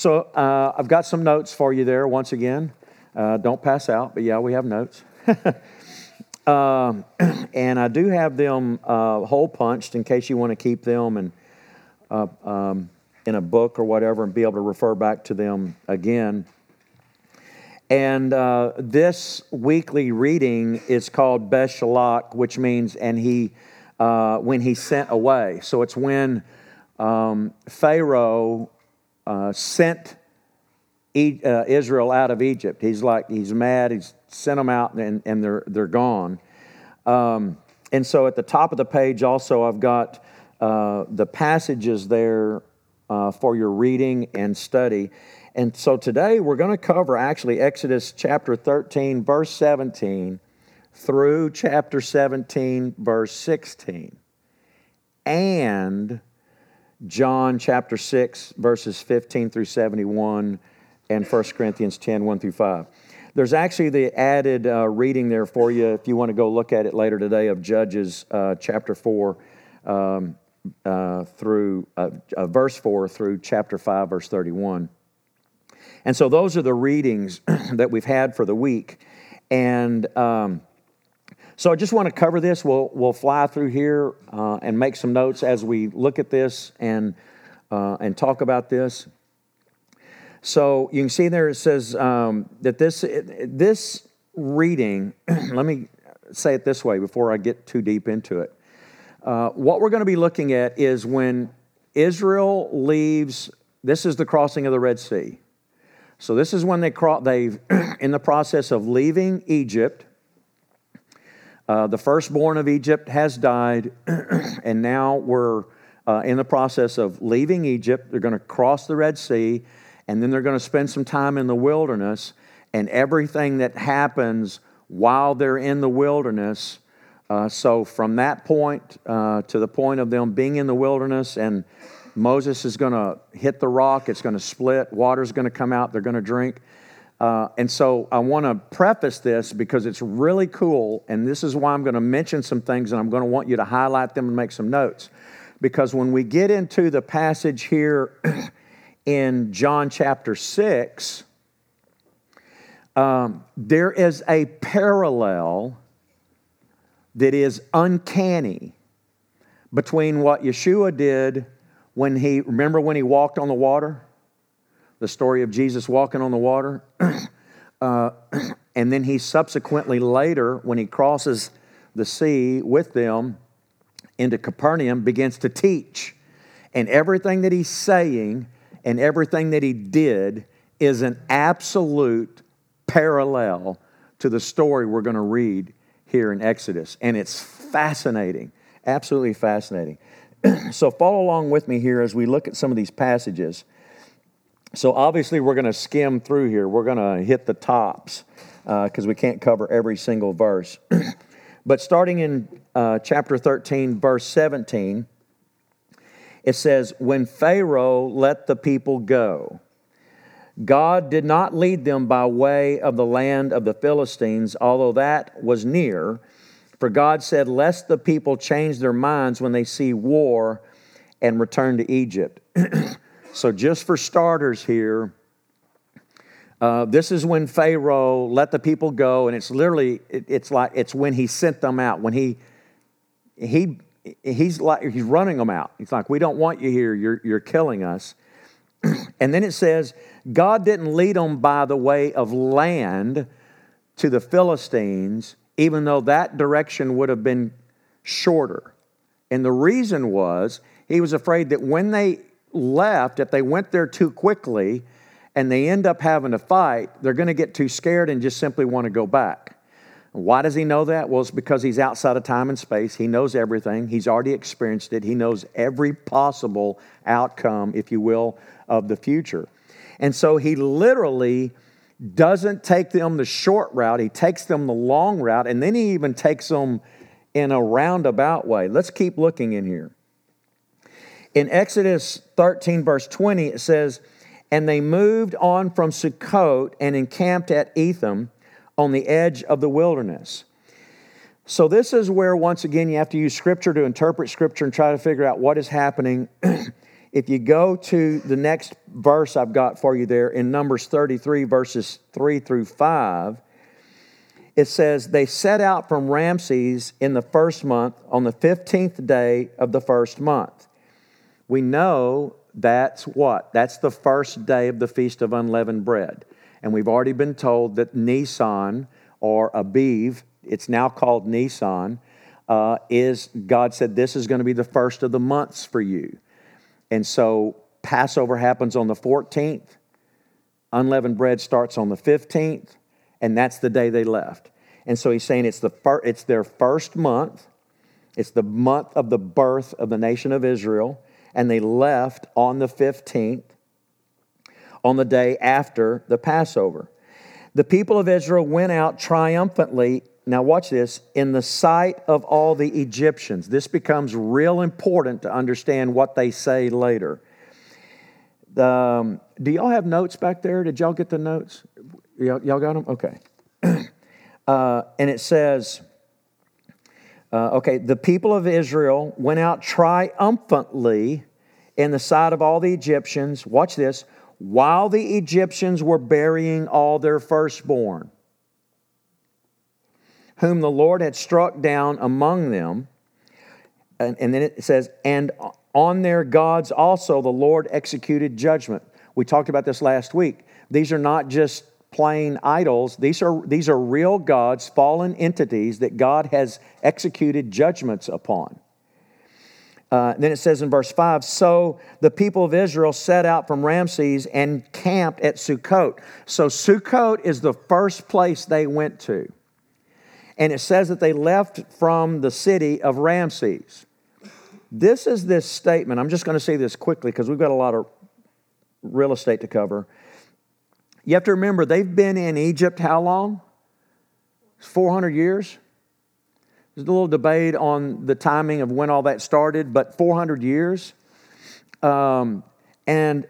So uh, I've got some notes for you there once again. Uh, don't pass out, but yeah, we have notes. um, and I do have them uh, hole punched in case you want to keep them and uh, um, in a book or whatever and be able to refer back to them again. And uh, this weekly reading is called Beshalach, which means, and he, uh, when he sent away. So it's when um, Pharaoh uh, sent e- uh, Israel out of Egypt. He's like, he's mad, he's sent them out, and, and they're, they're gone. Um, and so at the top of the page, also, I've got uh, the passages there uh, for your reading and study. And so today we're going to cover actually Exodus chapter 13, verse 17, through chapter 17, verse 16, and John chapter 6, verses 15 through 71, and 1 Corinthians 10, 1 through 5. There's actually the added uh, reading there for you if you want to go look at it later today of Judges uh, chapter 4 um, uh, through uh, uh, verse 4 through chapter 5, verse 31. And so those are the readings that we've had for the week. And um, so I just want to cover this. We'll, we'll fly through here uh, and make some notes as we look at this and, uh, and talk about this. So you can see there it says um, that this, this reading, let me say it this way before I get too deep into it. Uh, what we're going to be looking at is when Israel leaves, this is the crossing of the Red Sea. So this is when they they've in the process of leaving Egypt. Uh, the firstborn of Egypt has died, and now we're uh, in the process of leaving Egypt. They're going to cross the Red Sea, and then they're going to spend some time in the wilderness. And everything that happens while they're in the wilderness. Uh, so, from that point uh, to the point of them being in the wilderness and Moses is going to hit the rock, it's going to split, water's going to come out, they're going to drink. Uh, and so I want to preface this because it's really cool, and this is why I'm going to mention some things and I'm going to want you to highlight them and make some notes. Because when we get into the passage here in John chapter 6, um, there is a parallel that is uncanny between what Yeshua did when he, remember when he walked on the water? The story of Jesus walking on the water? uh, and then he subsequently, later, when he crosses the sea with them into Capernaum, begins to teach. And everything that he's saying and everything that he did is an absolute parallel to the story we're going to read here in Exodus. And it's fascinating, absolutely fascinating. so follow along with me here as we look at some of these passages. So obviously, we're going to skim through here. We're going to hit the tops because uh, we can't cover every single verse. but starting in uh, chapter 13, verse 17, it says, When Pharaoh let the people go, God did not lead them by way of the land of the Philistines, although that was near for God said, Lest the people change their minds when they see war and return to Egypt. so, just for starters here, uh, this is when Pharaoh let the people go, and it's literally, it, it's like, it's when he sent them out. When he, he, he's like, he's running them out. He's like, we don't want you here. You're, you're killing us. and then it says, God didn't lead them by the way of land to the Philistines, even though that direction would have been shorter. And the reason was he was afraid that when they left, if they went there too quickly and they end up having to fight, they're going to get too scared and just simply want to go back. Why does he know that? Well, it's because he's outside of time and space. He knows everything. He's already experienced it. He knows every possible outcome, if you will, of the future. And so he literally doesn't take them the short route, he takes them the long route, and then he even takes them in a roundabout way. Let's keep looking in here. In Exodus 13, verse 20, it says, And they moved on from Sukkot and encamped at Etham on the edge of the wilderness. So, this is where, once again, you have to use Scripture to interpret Scripture and try to figure out what is happening if you go to the next verse I've got for you there in Numbers 33, verses 3 through 5, it says, They set out from Ramses in the first month on the 15th day of the first month. We know that's what? That's the first day of the Feast of Unleavened Bread. And we've already been told that Nisan or Aviv, it's now called Nisan, uh, is God said, This is going to be the first of the months for you. And so Passover happens on the 14th, unleavened bread starts on the 15th, and that's the day they left. And so he's saying it's, the fir- it's their first month, it's the month of the birth of the nation of Israel, and they left on the 15th, on the day after the Passover. The people of Israel went out triumphantly now, watch this in the sight of all the Egyptians. This becomes real important to understand what they say later. Um, do y'all have notes back there? Did y'all get the notes? Y'all, y'all got them? Okay. uh, and it says, uh, okay, the people of Israel went out triumphantly in the sight of all the Egyptians. Watch this. While the Egyptians were burying all their firstborn whom the Lord had struck down among them. And, and, then it says, and on their gods also the Lord executed judgment. We talked about this last week. These are not just plain idols, these are, these are real gods, fallen entities that God has executed judgments upon. Uh, then it says in verse 5 So the people of Israel set out from Ramses and camped at Sukkot. So Sukkot is the first place they went to and it says that they left from the city of Ramses. This is this statement. I'm just going to say this quickly because we've got a lot of real estate to cover. You have to remember, they've been in Egypt how long? 400 years. There's a little debate on the timing of when all that started, but 400 years. Um, and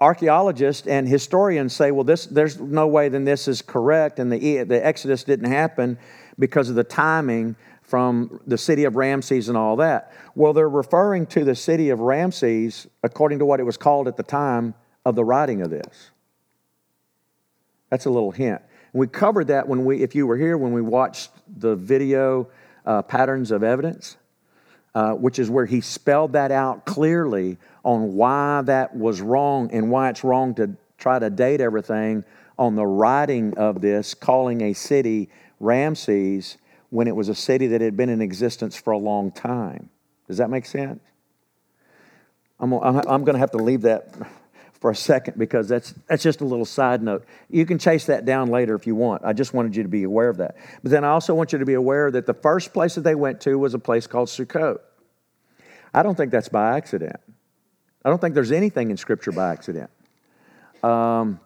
archaeologists and historians say, well, this, there's no way then this is correct, and the, the Exodus didn't happen because of the timing from the city of Ramses and all that. Well, they're referring to the city of Ramses according to what it was called at the time of the writing of this. That's a little hint. We covered that when we, if you were here, when we watched the video uh, patterns of evidence, uh, which is where he spelled that out clearly on why that was wrong and why it's wrong to try to date everything on the writing of this, calling a city Ramses when it was a city that had been in existence for a long time. Does that make sense? I'm, I'm going to have to leave that for a second because that's, that's just a little side note. You can chase that down later if you want. I just wanted you to be aware of that. But then I also want you to be aware that the first place that they went to was a place called Sukkot. I don't think that's by accident. I don't think there's anything in Scripture by accident. Um,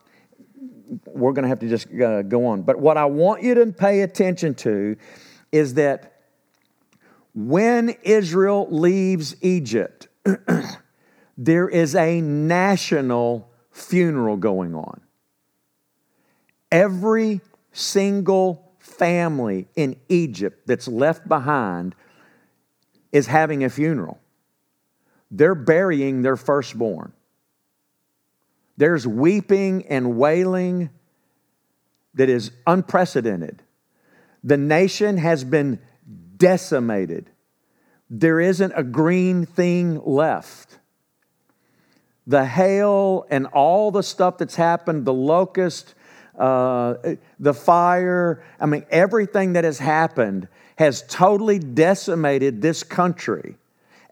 we're going to have to just uh, go on. But what I want you to pay attention to is that when Israel leaves Egypt, there is a national funeral going on. Every single family in Egypt that's left behind is having a funeral they're burying their firstborn. There's weeping and wailing that is unprecedented. The nation has been decimated. There isn't a green thing left. The hail and all the stuff that's happened, the locust, uh, the fire, I mean, everything that has happened has totally decimated this country.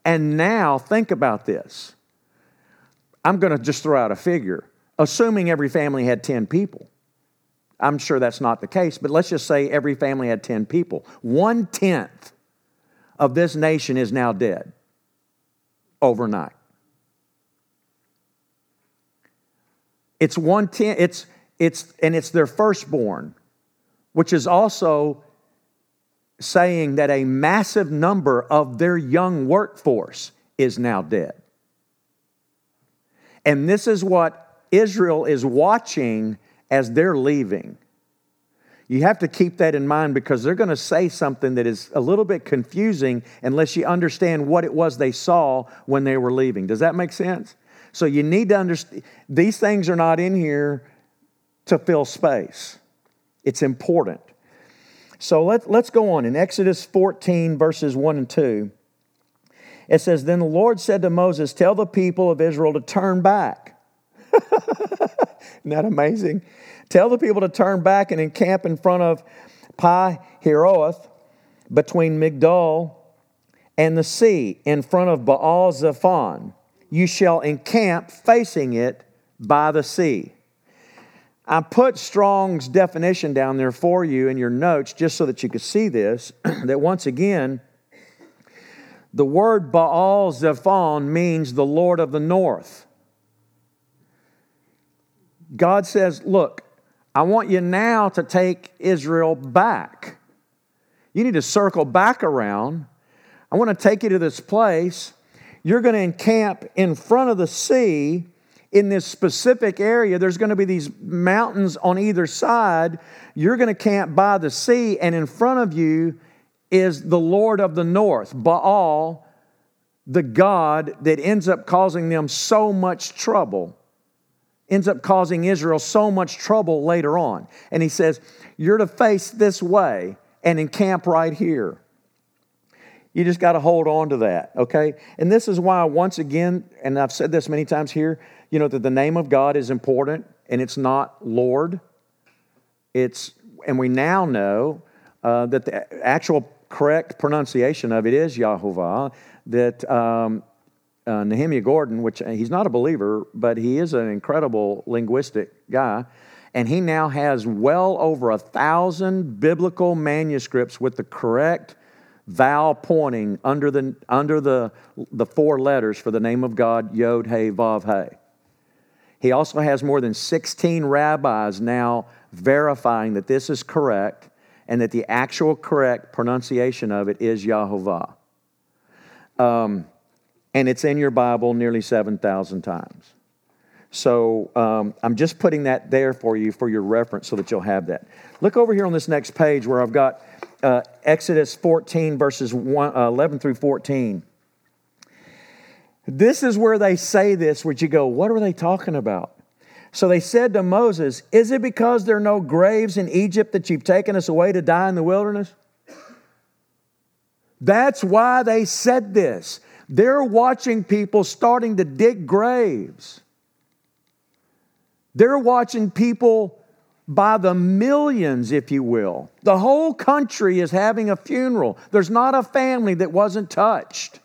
And now, think about this. I'm going to just throw out a figure. Assuming every family had 10 people. I'm sure that's not the case, but let's just say every family had 10 people. One tenth of this nation is now dead overnight. It's one tenth, it's, it's, and it's their firstborn, which is also saying that a massive number of their young workforce is now dead. And this is what Israel is watching as they're leaving. You have to keep that in mind because they're going to say something that is a little bit confusing unless you understand what it was they saw when they were leaving. Does that make sense? So you need to understand these things are not in here to fill space. It's important. So let, let's go on. In Exodus 14, verses 1 and 2, it says, Then the Lord said to Moses, Tell the people of Israel to turn back. Isn't that amazing? Tell the people to turn back and encamp in front of Pi Hiroth between Migdol and the sea in front of Baal Zephon. You shall encamp facing it by the sea. I put Strong's definition down there for you in your notes just so that you could see this. that once again, the word Baal Zephon means the Lord of the North. God says, Look, I want you now to take Israel back. You need to circle back around. I want to take you to this place. You're going to encamp in front of the sea in this specific area, there's going to be these mountains on either side. You're going to camp by the sea, and in front of you is the Lord of the north, Baal, the God that ends up causing them so much trouble, ends up causing Israel so much trouble later on. And he says, You're to face this way and encamp right here. You just got to hold on to that, okay? And this is why, once again, and I've said this many times here, you know, that the name of God is important and it's not Lord. It's, and we now know uh, that the actual correct pronunciation of it is Yahovah, that um, uh, Nehemiah Gordon, which uh, he's not a believer, but he is an incredible linguistic guy, and he now has well over a thousand biblical manuscripts with the correct vowel pointing under the, under the, the four letters for the name of God, Yod, Hey, Vav, Hey. He also has more than 16 rabbis now verifying that this is correct and that the actual correct pronunciation of it is Yahovah. Um, and it's in your Bible nearly 7,000 times. So um, I'm just putting that there for you for your reference so that you'll have that. Look over here on this next page where I've got uh, Exodus 14, verses one, uh, 11 through 14. This is where they say this, where you go, what are they talking about? So they said to Moses, Is it because there are no graves in Egypt that you've taken us away to die in the wilderness? That's why they said this. They're watching people starting to dig graves. They're watching people by the millions, if you will. The whole country is having a funeral. There's not a family that wasn't touched.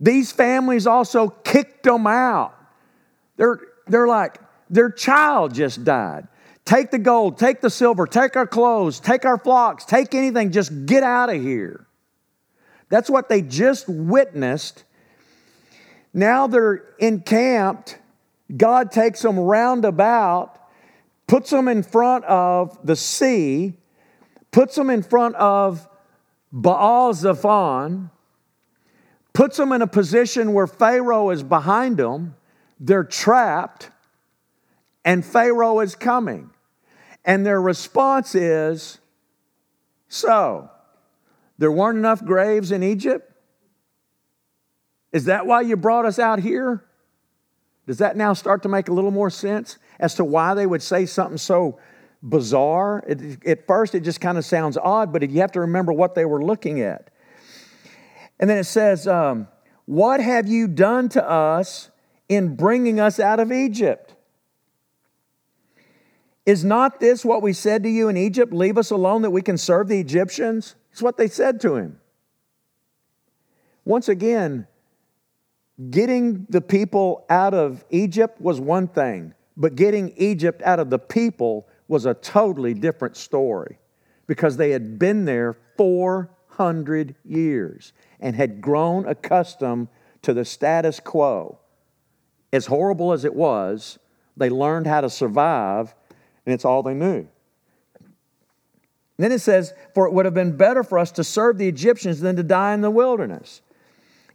These families also kicked them out. They're, they're like, their child just died. Take the gold, take the silver, take our clothes, take our flocks, take anything, just get out of here. That's what they just witnessed. Now they're encamped God takes them roundabout, puts them in front of the sea, puts them in front of Baal Zephon, puts them in a position where Pharaoh is behind them. They're trapped, and Pharaoh is coming. And their response is So, there weren't enough graves in Egypt? Is that why you brought us out here? Does that now start to make a little more sense as to why they would say something so bizarre? It, at first, it just kind of sounds odd, but you have to remember what they were looking at. And then it says, um, What have you done to us in bringing us out of Egypt? Is not this what we said to you in Egypt? Leave us alone that we can serve the Egyptians? It's what they said to him. Once again, Getting the people out of Egypt was one thing, but getting Egypt out of the people was a totally different story because they had been there 400 years and had grown accustomed to the status quo. As horrible as it was, they learned how to survive, and it's all they knew. then it says, For it would have been better for us to serve the Egyptians than to die in the wilderness.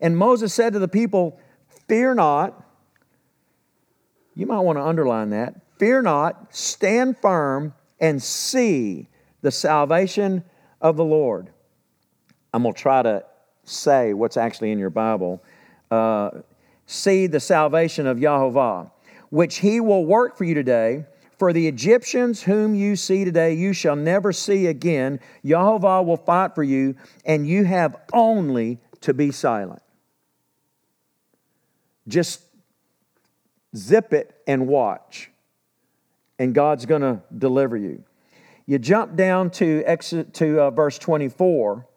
And Moses said to the people, Fear not. You might want to underline that. Fear not, stand firm, and see the salvation of the Lord. I'm going to try to say what's actually in your Bible. Uh, see the salvation of Yahovah, which he will work for you today. For the Egyptians whom you see today, you shall never see again. Yahovah will fight for you, and you have only to be silent. Just zip it and watch, and God's going to deliver you. You jump down to, exit, to uh, verse 24.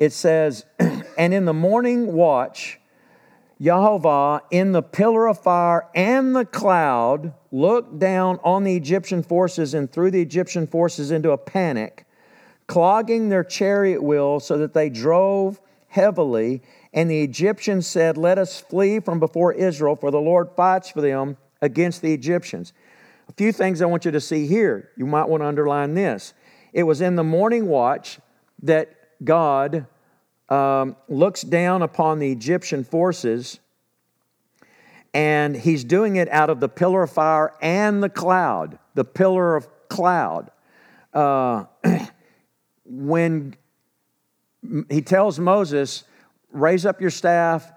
It says, And in the morning watch, Yahovah in the pillar of fire and the cloud looked down on the Egyptian forces and threw the Egyptian forces into a panic, clogging their chariot wheels so that they drove heavily. And the Egyptians said, Let us flee from before Israel, for the Lord fights for them against the Egyptians. A few things I want you to see here. You might want to underline this. It was in the morning watch that God um, looks down upon the Egyptian forces, and he's doing it out of the pillar of fire and the cloud. The pillar of cloud. Uh, when he tells Moses, raise up your staff,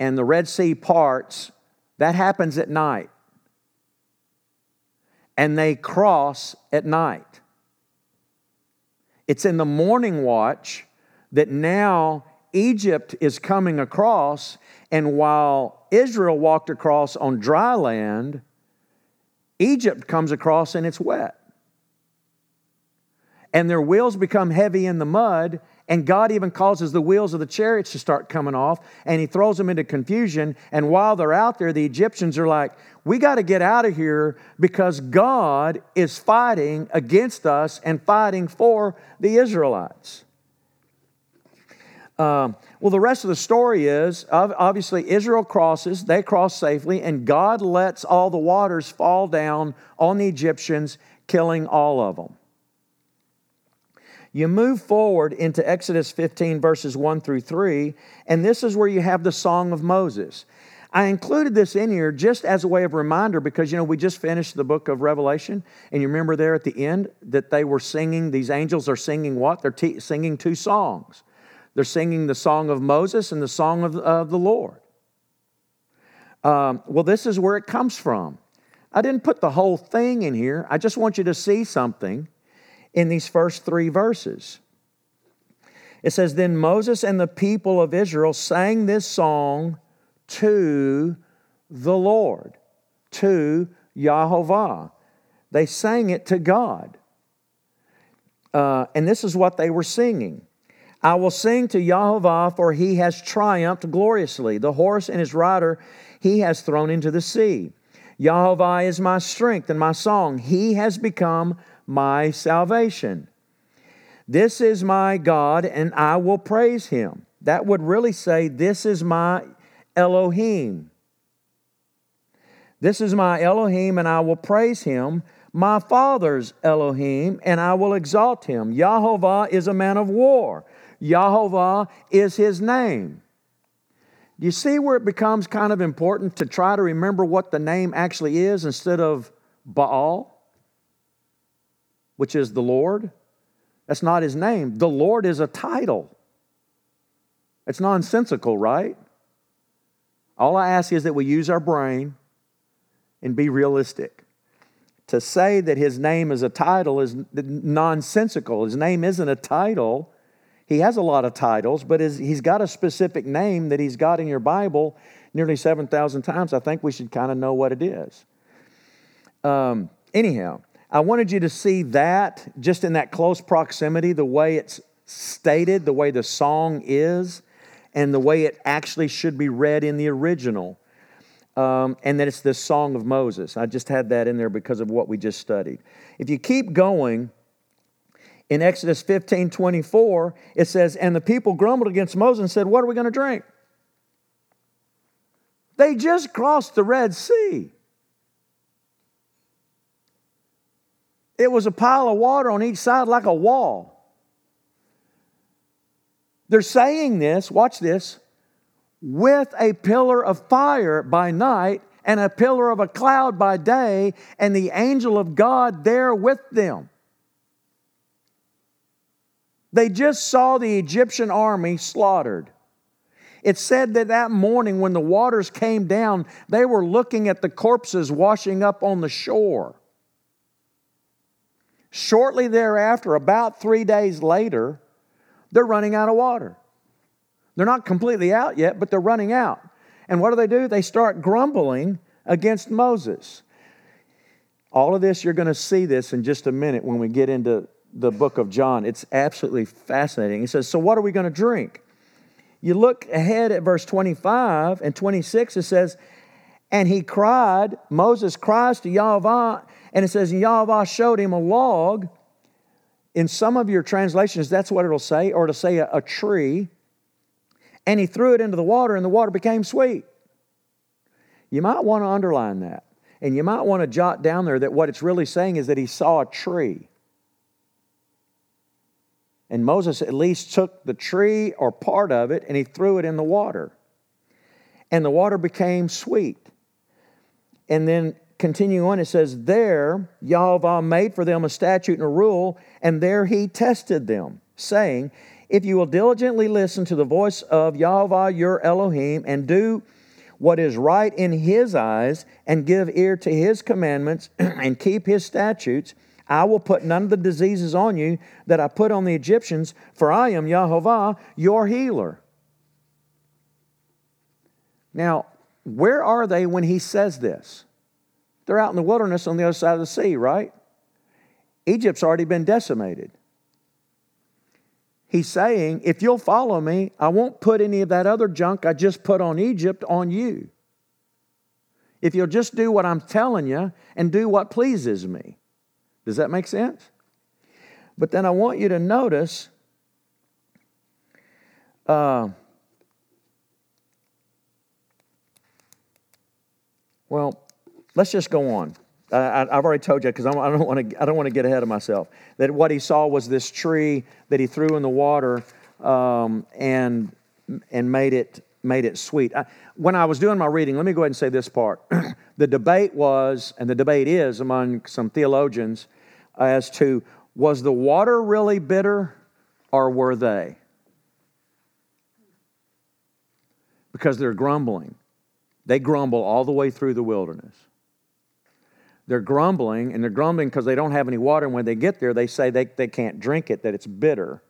and the Red Sea parts, that happens at night. And they cross at night. It's in the morning watch that now Egypt is coming across, and while Israel walked across on dry land, Egypt comes across and it's wet. And their wheels become heavy in the mud, and God even causes the wheels of the chariots to start coming off, and He throws them into confusion. And while they're out there, the Egyptians are like, We got to get out of here because God is fighting against us and fighting for the Israelites. Um, well, the rest of the story is obviously Israel crosses, they cross safely, and God lets all the waters fall down on the Egyptians, killing all of them. You move forward into Exodus 15, verses 1 through 3, and this is where you have the Song of Moses. I included this in here just as a way of reminder because, you know, we just finished the book of Revelation, and you remember there at the end that they were singing, these angels are singing what? They're t- singing two songs. They're singing the song of Moses and the song of, of the Lord. Um, well, this is where it comes from. I didn't put the whole thing in here. I just want you to see something in these first three verses. It says, Then Moses and the people of Israel sang this song to the Lord, to Yahovah. They sang it to God. Uh, and this is what they were singing. I will sing to Yahovah, for he has triumphed gloriously. The horse and his rider he has thrown into the sea. Yahovah is my strength and my song. He has become my salvation. This is my God, and I will praise him. That would really say, This is my Elohim. This is my Elohim, and I will praise him. My father's Elohim, and I will exalt him. Yahovah is a man of war. Yahovah is his name. Do you see where it becomes kind of important to try to remember what the name actually is instead of Baal, which is the Lord? That's not his name. The Lord is a title. It's nonsensical, right? All I ask is that we use our brain and be realistic. To say that his name is a title is nonsensical. His name isn't a title, he has a lot of titles, but he's got a specific name that he's got in your Bible nearly 7,000 times. I think we should kind of know what it is. Um, anyhow, I wanted you to see that just in that close proximity, the way it's stated, the way the song is, and the way it actually should be read in the original. Um, and that it's this song of Moses. I just had that in there because of what we just studied. If you keep going, in Exodus 15 24, it says, And the people grumbled against Moses and said, What are we going to drink? They just crossed the Red Sea. It was a pile of water on each side like a wall. They're saying this, watch this, with a pillar of fire by night and a pillar of a cloud by day, and the angel of God there with them. They just saw the Egyptian army slaughtered. It said that that morning when the waters came down, they were looking at the corpses washing up on the shore. Shortly thereafter, about three days later, they're running out of water. They're not completely out yet, but they're running out. And what do they do? They start grumbling against Moses. All of this, you're going to see this in just a minute when we get into the book of John. It's absolutely fascinating. He says, So, what are we going to drink? You look ahead at verse 25 and 26, it says, And he cried, Moses cries to Yahweh, and it says, Yahweh showed him a log. In some of your translations, that's what it'll say, or to say a, a tree. And he threw it into the water, and the water became sweet. You might want to underline that. And you might want to jot down there that what it's really saying is that he saw a tree. And Moses at least took the tree or part of it and he threw it in the water. And the water became sweet. And then continuing on, it says, There Yahweh made for them a statute and a rule, and there he tested them, saying, If you will diligently listen to the voice of Yahweh your Elohim and do what is right in his eyes, and give ear to his commandments and keep his statutes, I will put none of the diseases on you that I put on the Egyptians, for I am Yahweh, your healer. Now, where are they when he says this? They're out in the wilderness on the other side of the sea, right? Egypt's already been decimated. He's saying, if you'll follow me, I won't put any of that other junk I just put on Egypt on you. If you'll just do what I'm telling you and do what pleases me. Does that make sense? But then I want you to notice uh, well, let's just go on. I, have already told you because I don't want to. I don't want to get ahead of myself. That what he saw was this tree that he threw in the water um, and and made it made it sweet. I, when I was doing my reading, let me go ahead and say this part. the debate was, and the debate is among some theologians, as to was the water really bitter or were they? Because they're grumbling. They grumble all the way through the wilderness. They're grumbling, and they're grumbling because they don't have any water. And when they get there, they say they, they can't drink it, that it's bitter.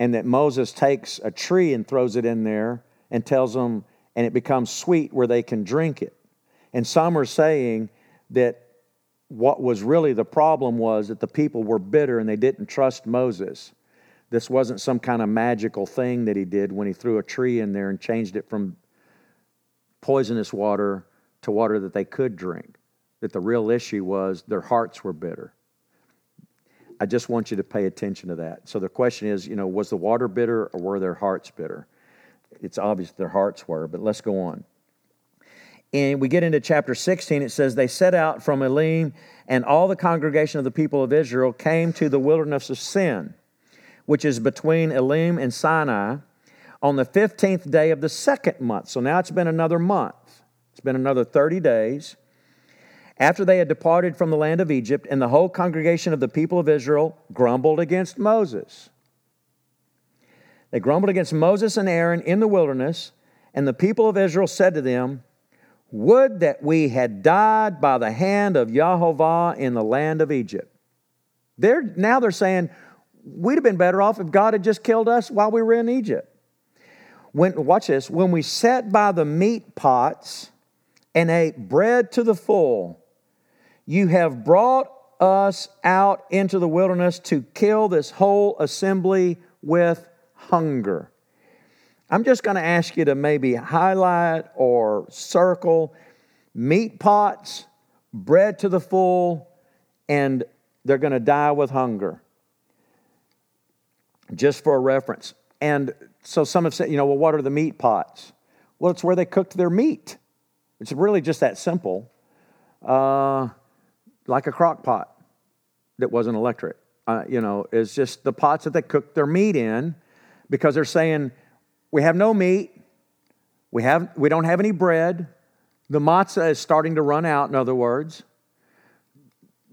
And that Moses takes a tree and throws it in there and tells them, and it becomes sweet where they can drink it. And some are saying that what was really the problem was that the people were bitter and they didn't trust Moses. This wasn't some kind of magical thing that he did when he threw a tree in there and changed it from poisonous water to water that they could drink. That the real issue was their hearts were bitter. I just want you to pay attention to that. So the question is, you know, was the water bitter or were their hearts bitter? It's obvious their hearts were, but let's go on. And we get into chapter 16, it says, They set out from Elim, and all the congregation of the people of Israel came to the wilderness of Sin, which is between Elim and Sinai, on the 15th day of the second month. So now it's been another month. It's been another 30 days. After they had departed from the land of Egypt, and the whole congregation of the people of Israel grumbled against Moses. They grumbled against Moses and Aaron in the wilderness, and the people of Israel said to them, would that we had died by the hand of Yahweh in the land of Egypt. They're, now they're saying, we'd have been better off if God had just killed us while we were in Egypt. When, watch this. When we sat by the meat pots and ate bread to the full, you have brought us out into the wilderness to kill this whole assembly with hunger. I'm just going to ask you to maybe highlight or circle meat pots, bread to the full, and they're going to die with hunger. Just for a reference. And so some have said, you know, well, what are the meat pots? Well, it's where they cooked their meat. It's really just that simple. Uh, like a crock pot that wasn't electric. Uh, you know, it's just the pots that they cook their meat in because they're saying, we have no meat. We, have, we don't have any bread. The matzah is starting to run out, in other words,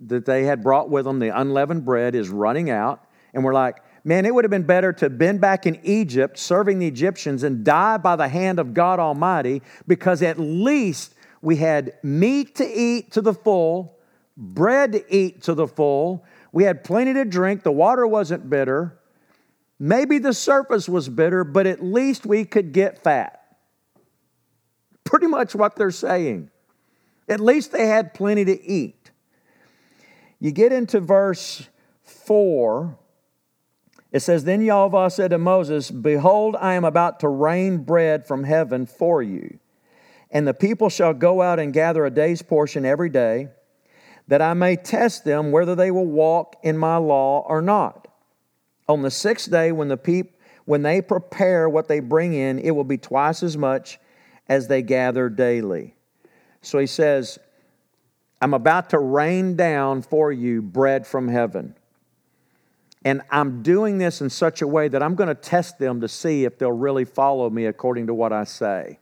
that they had brought with them, the unleavened bread is running out. And we're like, man, it would have been better to have been back in Egypt serving the Egyptians and die by the hand of God Almighty because at least we had meat to eat to the full, bread to eat to the full. We had plenty to drink. The water wasn't bitter. Maybe the surface was bitter, but at least we could get fat. Pretty much what they're saying. At least they had plenty to eat. You get into verse 4 it says, Then Yahweh said to Moses, Behold, I am about to rain bread from heaven for you. And the people shall go out and gather a day's portion every day, that I may test them whether they will walk in my law or not. On the sixth day, when the peop- when they prepare what they bring in, it will be twice as much as they gather daily. So he says, I'm about to rain down for you bread from heaven. And I'm doing this in such a way that I'm going to test them to see if they'll really follow me according to what I say.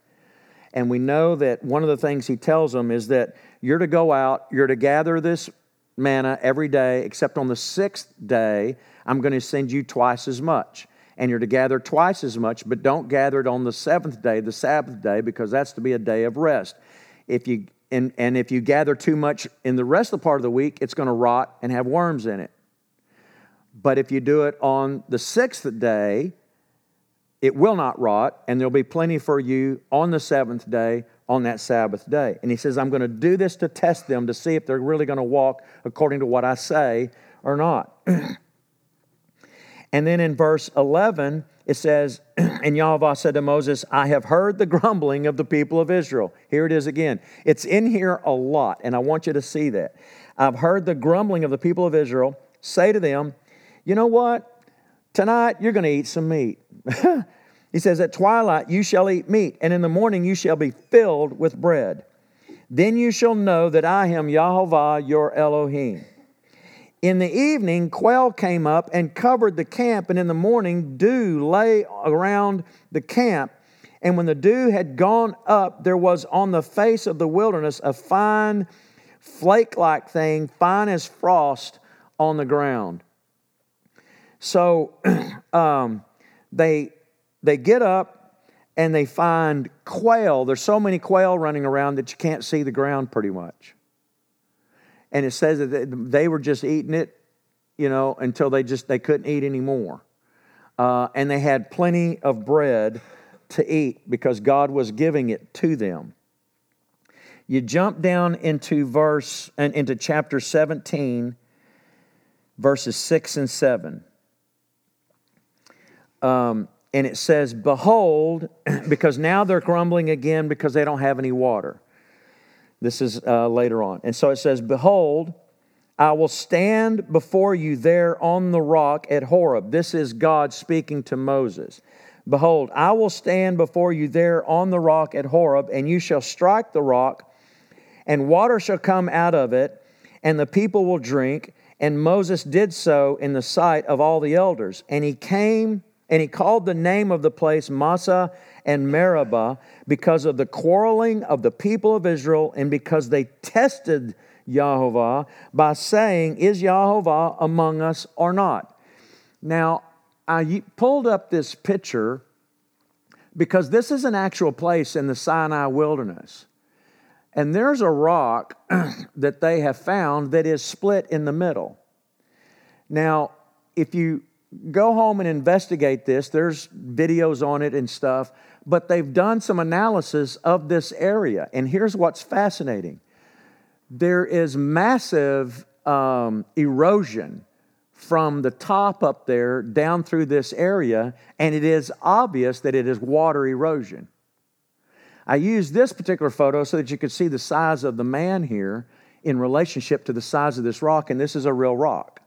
And we know that one of the things he tells them is that you're to go out, you're to gather this manna every day, except on the sixth day, I'm going to send you twice as much. And you're to gather twice as much, but don't gather it on the seventh day, the Sabbath day, because that's to be a day of rest. If you and, and if you gather too much in the rest of the part of the week, it's going to rot and have worms in it. But if you do it on the sixth day, it will not rot, and there'll be plenty for you on the seventh day, on that Sabbath day. And he says, I'm going to do this to test them to see if they're really going to walk according to what I say or not. and then in verse 11, it says, And Yahweh said to Moses, I have heard the grumbling of the people of Israel. Here it is again. It's in here a lot, and I want you to see that. I've heard the grumbling of the people of Israel. Say to them, you know what? Tonight you're going to eat some meat. he says, At twilight you shall eat meat, and in the morning you shall be filled with bread. Then you shall know that I am Yahweh your Elohim. In the evening, quail came up and covered the camp, and in the morning, dew lay around the camp. And when the dew had gone up, there was on the face of the wilderness a fine, flake like thing, fine as frost on the ground. So um, they, they get up and they find quail. There's so many quail running around that you can't see the ground pretty much. And it says that they were just eating it, you know, until they just they couldn't eat anymore. Uh, and they had plenty of bread to eat because God was giving it to them. You jump down into verse and into chapter 17, verses 6 and 7. Um, and it says, Behold, because now they're grumbling again because they don't have any water. This is uh, later on. And so it says, Behold, I will stand before you there on the rock at Horeb. This is God speaking to Moses. Behold, I will stand before you there on the rock at Horeb, and you shall strike the rock, and water shall come out of it, and the people will drink. And Moses did so in the sight of all the elders. And he came and he called the name of the place Massa and Meribah because of the quarreling of the people of Israel and because they tested Yahweh by saying, Is Yahweh among us or not? Now, I pulled up this picture because this is an actual place in the Sinai wilderness. And there's a rock that they have found that is split in the middle. Now, if you go home and investigate this. There's videos on it and stuff, but they've done some analysis of this area. And here's what's fascinating there is massive um, erosion from the top up there down through this area, and it is obvious that it is water erosion. I used this particular photo so that you could see the size of the man here in relationship to the size of this rock, and this is a real rock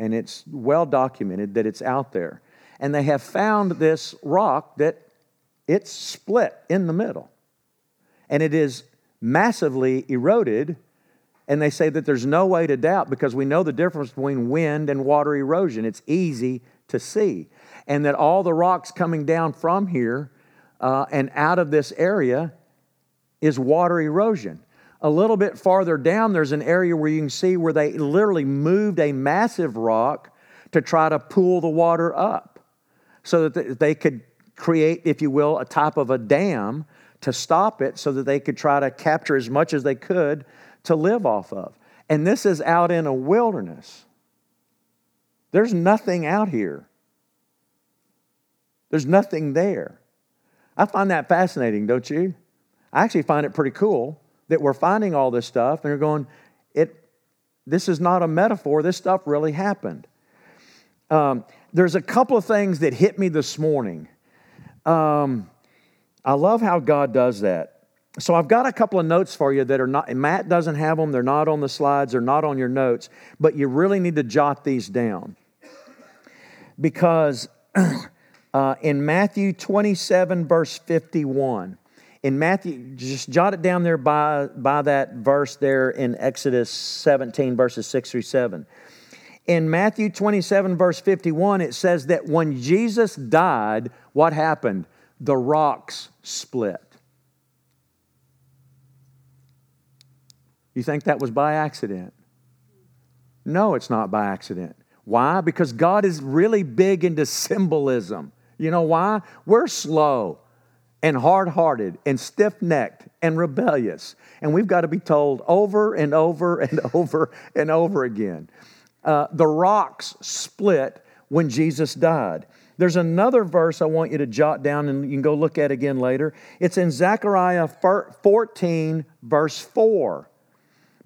and it's well documented that it's out there. And they have found this rock that it's split in the middle. And it is massively eroded. And they say that there's no way to doubt because we know the difference between wind and water erosion. It's easy to see. And that all the rocks coming down from here uh, and out of this area is water erosion. A little bit farther down, there's an area where you can see where they literally moved a massive rock to try to pull the water up so that they could create, if you will, a type of a dam to stop it so that they could try to capture as much as they could to live off of. And this is out in a wilderness. There's nothing out here, there's nothing there. I find that fascinating, don't you? I actually find it pretty cool that we're finding all this stuff and you're going, it, this is not a metaphor, this stuff really happened. Um, there's a couple of things that hit me this morning. Um, I love how God does that. So I've got a couple of notes for you that are not, Matt doesn't have them, they're not on the slides, they're not on your notes, but you really need to jot these down. Because uh, in Matthew 27, verse 51, in Matthew, just jot it down there by, by that verse there in Exodus 17, verses 6 through 7. In Matthew 27, verse 51, it says that when Jesus died, what happened? The rocks split. You think that was by accident? No, it's not by accident. Why? Because God is really big into symbolism. You know why? We're slow and hard hearted and stiff necked and rebellious. And we've got to be told over and over and over and over again. Uh, the rocks split when Jesus died. There's another verse I want you to jot down and you can go look at again later. It's in Zechariah 14, verse 4.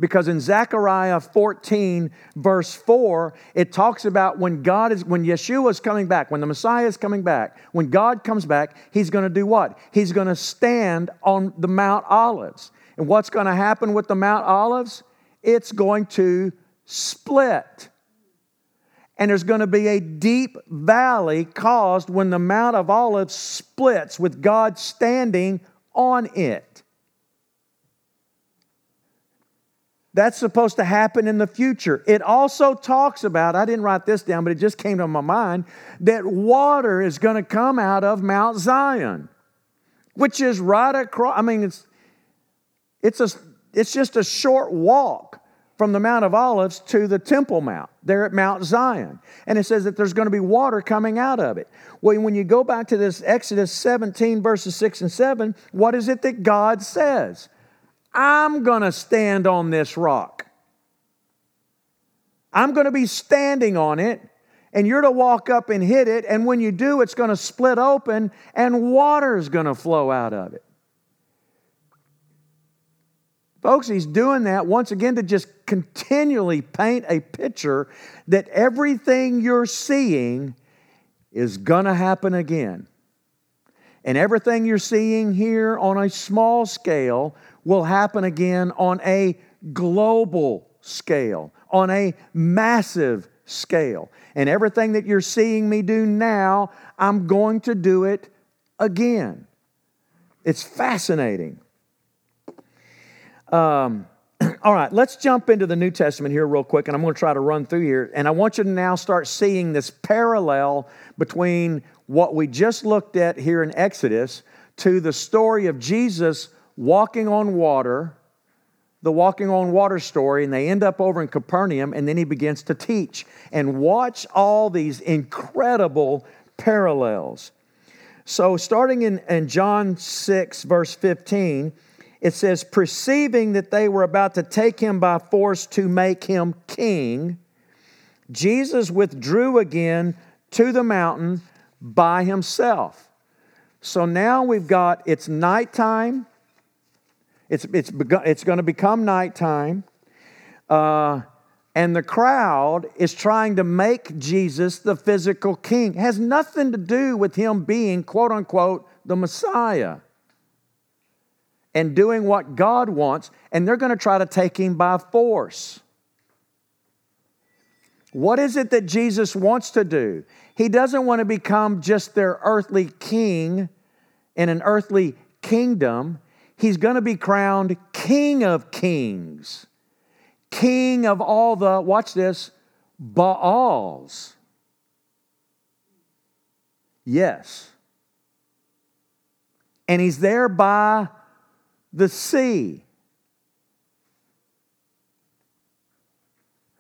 Because in Zechariah 14, verse 4, it talks about when God is, when Yeshua is coming back, when the Messiah is coming back, when God comes back, he's going to do what? He's going to stand on the Mount Olives. And what's going to happen with the Mount Olives? It's going to split. And there's going to be a deep valley caused when the Mount of Olives splits with God standing on it. That's supposed to happen in the future. It also talks about, I didn't write this down, but it just came to my mind, that water is going to come out of Mount Zion, which is right across, I mean, it's, it's, a, it's just a short walk from the Mount of Olives to the Temple Mount, there at Mount Zion. And it says that there's going to be water coming out of it. Well, when you go back to this Exodus 17, verses 6 and 7, what is it that God says? I'm going to stand on this rock. I'm going to be standing on it, and you're to walk up and hit it. And when you do, it's going to split open, and water's going to flow out of it. Folks, he's doing that once again to just continually paint a picture that everything you're seeing is going to happen again. And everything you're seeing here on a small scale will happen again on a global scale, on a massive scale. And everything that you're seeing me do now, I'm going to do it again. It's fascinating. Um, all right, let's jump into the New Testament here, real quick, and I'm going to try to run through here. And I want you to now start seeing this parallel between what we just looked at here in Exodus to the story of Jesus walking on water, the walking on water story, and they end up over in Capernaum, and then he begins to teach. And watch all these incredible parallels. So, starting in, in John 6, verse 15, it says, Perceiving that they were about to take him by force to make him king, Jesus withdrew again to the mountain by himself. So now we've got it's nighttime, it's, it's, it's going to become nighttime. Uh, and the crowd is trying to make Jesus the physical king. It has nothing to do with him being, quote unquote, the Messiah and doing what God wants, and they're going to try to take him by force. What is it that Jesus wants to do? He doesn't want to become just their earthly king in an earthly kingdom he's going to be crowned King of Kings, King of all the, watch this, Baals. Yes. And he's there by the sea.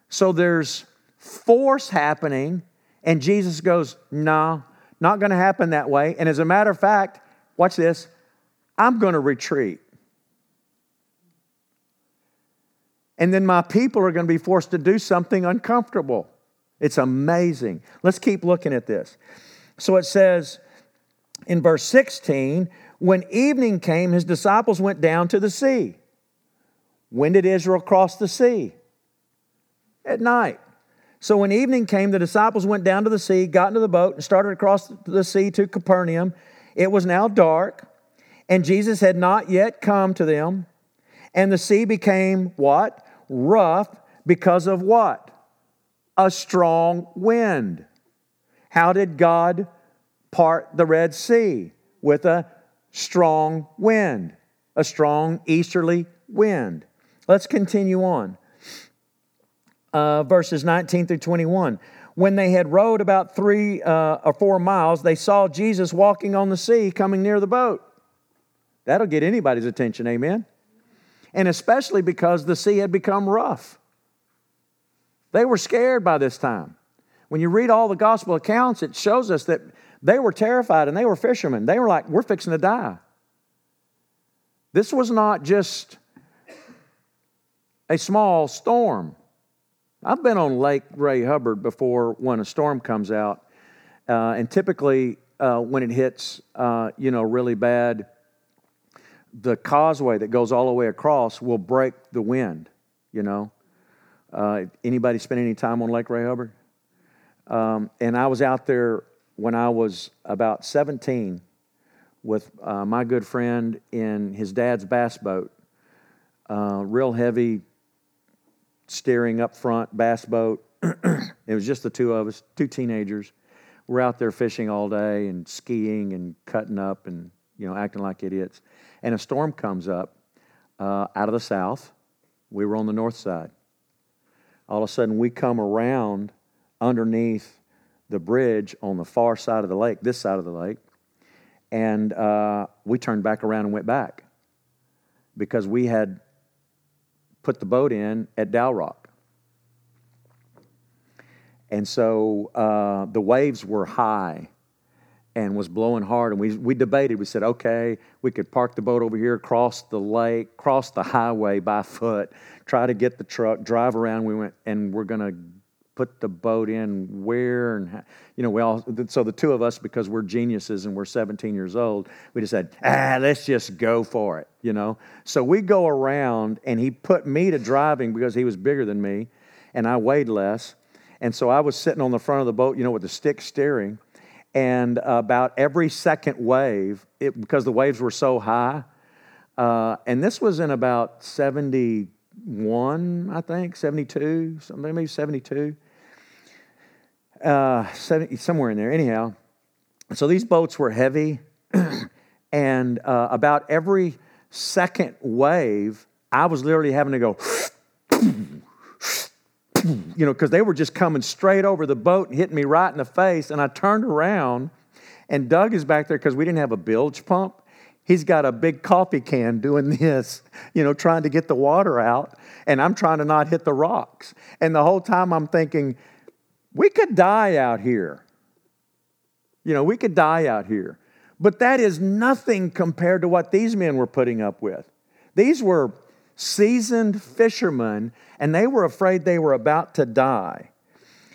So there's force happening, and Jesus goes, No, not going to happen that way. And as a matter of fact, watch this I'm going to retreat. And then my people are going to be forced to do something uncomfortable. It's amazing. Let's keep looking at this. So it says in verse 16 when evening came, his disciples went down to the sea. When did Israel cross the sea? At night. So when evening came, the disciples went down to the sea, got into the boat, and started across the sea to Capernaum. It was now dark, and Jesus had not yet come to them. And the sea became what? Rough because of what? A strong wind. How did God part the Red Sea? With a strong wind, a strong easterly wind. Let's continue on. Uh, verses 19 through 21. When they had rowed about three uh, or four miles, they saw Jesus walking on the sea coming near the boat. That'll get anybody's attention, amen? And especially because the sea had become rough. They were scared by this time. When you read all the gospel accounts, it shows us that they were terrified and they were fishermen. They were like, we're fixing to die. This was not just a small storm. I've been on Lake Ray Hubbard before when a storm comes out, uh, and typically uh, when it hits, uh, you know, really bad, the causeway that goes all the way across will break the wind. You know, uh, anybody spend any time on Lake Ray Hubbard? Um, and I was out there when I was about 17 with uh, my good friend in his dad's bass boat, uh, real heavy steering up front bass boat. it was just the two of us, two teenagers. We're out there fishing all day and skiing and cutting up and you know acting like idiots. And a storm comes up uh, out of the south. We were on the north side. All of a sudden, we come around underneath the bridge on the far side of the lake, this side of the lake, and uh, we turned back around and went back because we had put the boat in at Dalrock. And so uh, the waves were high and was blowing hard. And we, we debated. We said, okay, we could park the boat over here, cross the lake, cross the highway by foot, try to get the truck, drive around. We went, and we're going to put the boat in where and how, you know we all so the two of us because we're geniuses and we're 17 years old we just said ah let's just go for it you know so we go around and he put me to driving because he was bigger than me and i weighed less and so i was sitting on the front of the boat you know with the stick steering and about every second wave it, because the waves were so high uh, and this was in about 71 i think 72 something maybe 72 uh, 70, somewhere in there. Anyhow, so these boats were heavy, and uh, about every second wave, I was literally having to go, you know, because they were just coming straight over the boat and hitting me right in the face. And I turned around, and Doug is back there because we didn't have a bilge pump. He's got a big coffee can doing this, you know, trying to get the water out, and I'm trying to not hit the rocks. And the whole time I'm thinking, we could die out here. You know, we could die out here. But that is nothing compared to what these men were putting up with. These were seasoned fishermen, and they were afraid they were about to die.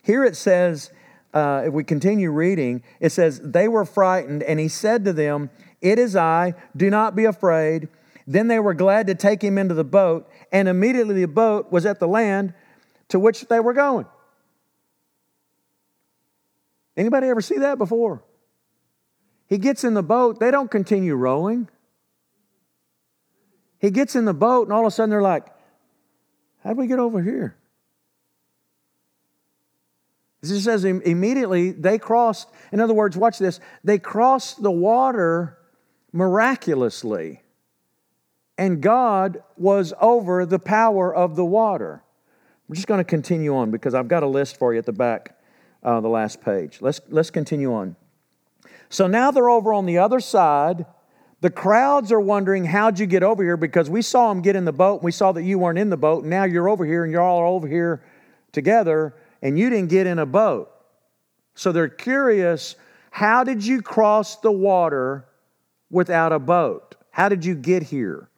Here it says, uh, if we continue reading, it says, They were frightened, and he said to them, It is I, do not be afraid. Then they were glad to take him into the boat, and immediately the boat was at the land to which they were going. Anybody ever see that before? He gets in the boat, they don't continue rowing. He gets in the boat, and all of a sudden they're like, How did we get over here? It says immediately they crossed, in other words, watch this, they crossed the water miraculously, and God was over the power of the water. We're just going to continue on because I've got a list for you at the back uh, the last page. Let's, let's continue on. So now they're over on the other side The crowds are wondering, how'd you get over here? Because we saw him get in the boat, and we saw that you weren't in the boat, and now you're over here, and you're all over here together, and you didn't get in a boat. So they're curious, how did you cross the water without a boat? How did you get here?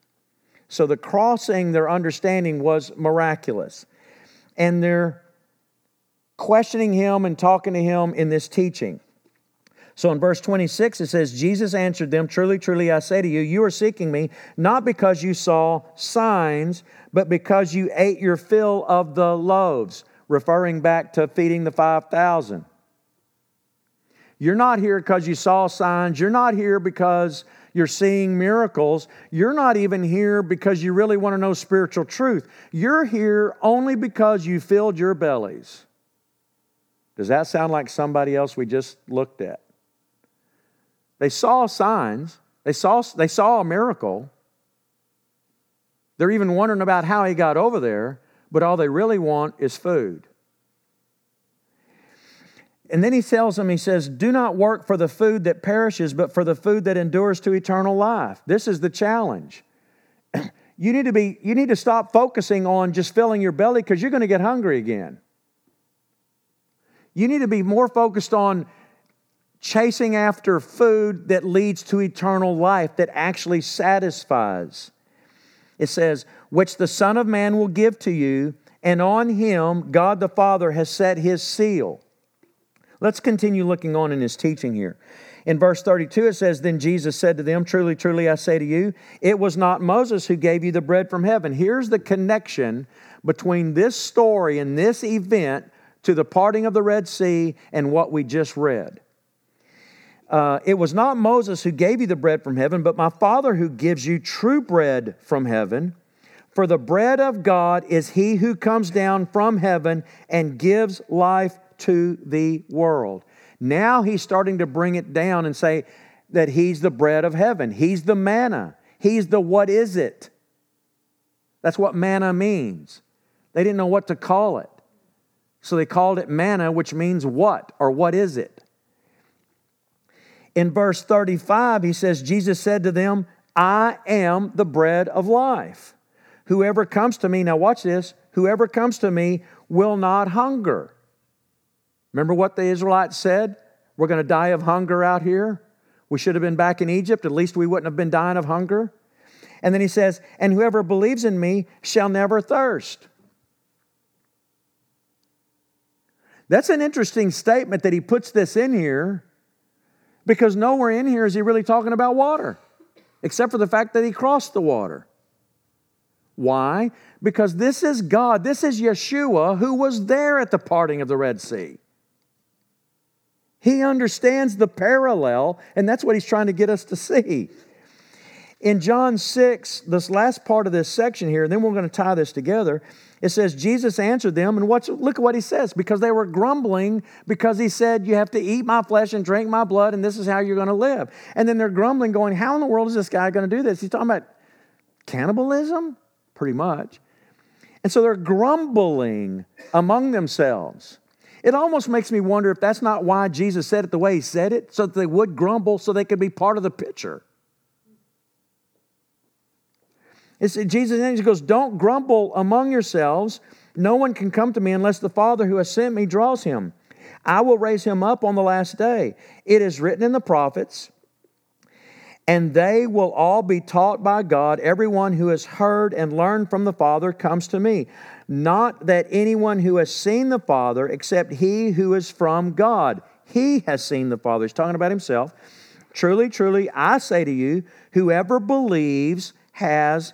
So the crossing, their understanding was miraculous. And they're questioning him and talking to him in this teaching. So in verse 26, it says, Jesus answered them, Truly, truly, I say to you, you are seeking me, not because you saw signs, but because you ate your fill of the loaves, referring back to feeding the 5,000. You're not here because you saw signs. You're not here because you're seeing miracles. You're not even here because you really want to know spiritual truth. You're here only because you filled your bellies. Does that sound like somebody else we just looked at? They saw signs, they saw, they saw a miracle. They're even wondering about how he got over there, but all they really want is food. And then he tells them, he says, Do not work for the food that perishes, but for the food that endures to eternal life. This is the challenge. you need to be, you need to stop focusing on just filling your belly because you're going to get hungry again. You need to be more focused on chasing after food that leads to eternal life, that actually satisfies. It says, which the Son of Man will give to you, and on him God the Father has set his seal. Let's continue looking on in his teaching here. In verse 32, it says, Then Jesus said to them, Truly, truly, I say to you, it was not Moses who gave you the bread from heaven. Here's the connection between this story and this event to the parting of the Red Sea and what we just read. Uh, it was not Moses who gave you the bread from heaven, but my Father who gives you true bread from heaven. For the bread of God is he who comes down from heaven and gives life to the world. Now he's starting to bring it down and say that he's the bread of heaven, he's the manna, he's the what is it. That's what manna means. They didn't know what to call it. So they called it manna, which means what or what is it? In verse 35, he says, Jesus said to them, I am the bread of life. Whoever comes to me, now watch this, whoever comes to me will not hunger. Remember what the Israelites said? We're going to die of hunger out here. We should have been back in Egypt. At least we wouldn't have been dying of hunger. And then he says, And whoever believes in me shall never thirst. That's an interesting statement that he puts this in here because nowhere in here is he really talking about water, except for the fact that he crossed the water. Why? Because this is God, this is Yeshua who was there at the parting of the Red Sea. He understands the parallel, and that's what he's trying to get us to see. In John 6, this last part of this section here, and then we're going to tie this together. It says, Jesus answered them, and what's, look at what he says, because they were grumbling because he said, You have to eat my flesh and drink my blood, and this is how you're going to live. And then they're grumbling, going, How in the world is this guy going to do this? He's talking about cannibalism? Pretty much. And so they're grumbling among themselves. It almost makes me wonder if that's not why Jesus said it the way he said it, so that they would grumble so they could be part of the picture. It's, Jesus goes, Don't grumble among yourselves. No one can come to me unless the Father who has sent me draws him. I will raise him up on the last day. It is written in the prophets, and they will all be taught by God. Everyone who has heard and learned from the Father comes to me. Not that anyone who has seen the Father, except he who is from God. He has seen the Father. He's talking about himself. Truly, truly, I say to you, whoever believes has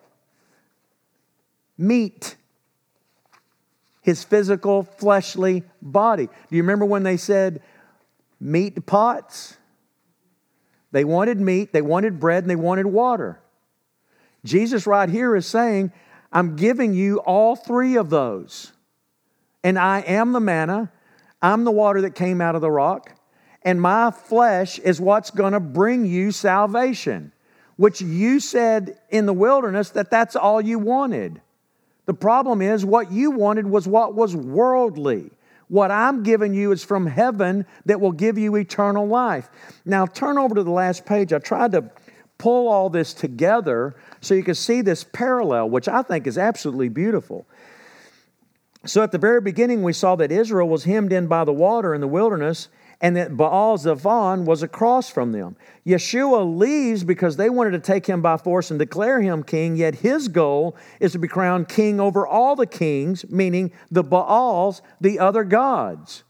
meat, his physical, fleshly body. Do you remember when they said meat pots? They wanted meat, they wanted bread, and they wanted water. Jesus, right here, is saying, I'm giving you all three of those. And I am the manna, I'm the water that came out of the rock, and my flesh is what's going to bring you salvation, which you said in the wilderness that that's all you wanted. The problem is, what you wanted was what was worldly. What I'm giving you is from heaven that will give you eternal life. Now, turn over to the last page. I tried to pull all this together so you can see this parallel, which I think is absolutely beautiful. So, at the very beginning, we saw that Israel was hemmed in by the water in the wilderness and that Baal Zephon was across from them. Yeshua leaves because they wanted to take him by force and declare him king, yet his goal is to be crowned king over all the kings, meaning the Baals, the other gods.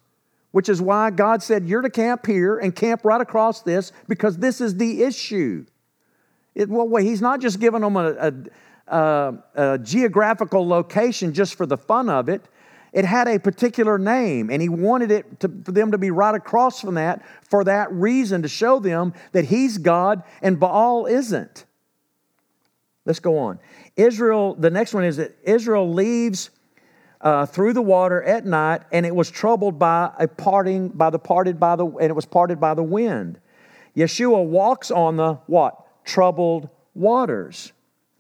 Which is why God said, You're to camp here and camp right across this because this is the issue. It, well, he's not just giving them a, a, a, a geographical location just for the fun of it. It had a particular name, and he wanted it to, for them to be right across from that for that reason to show them that he's God and Baal isn't. Let's go on. Israel, the next one is that Israel leaves uh, through the water at night, and it was troubled by a parting, by the parted by the, and it was parted by the wind. Yeshua walks on the what? Troubled waters.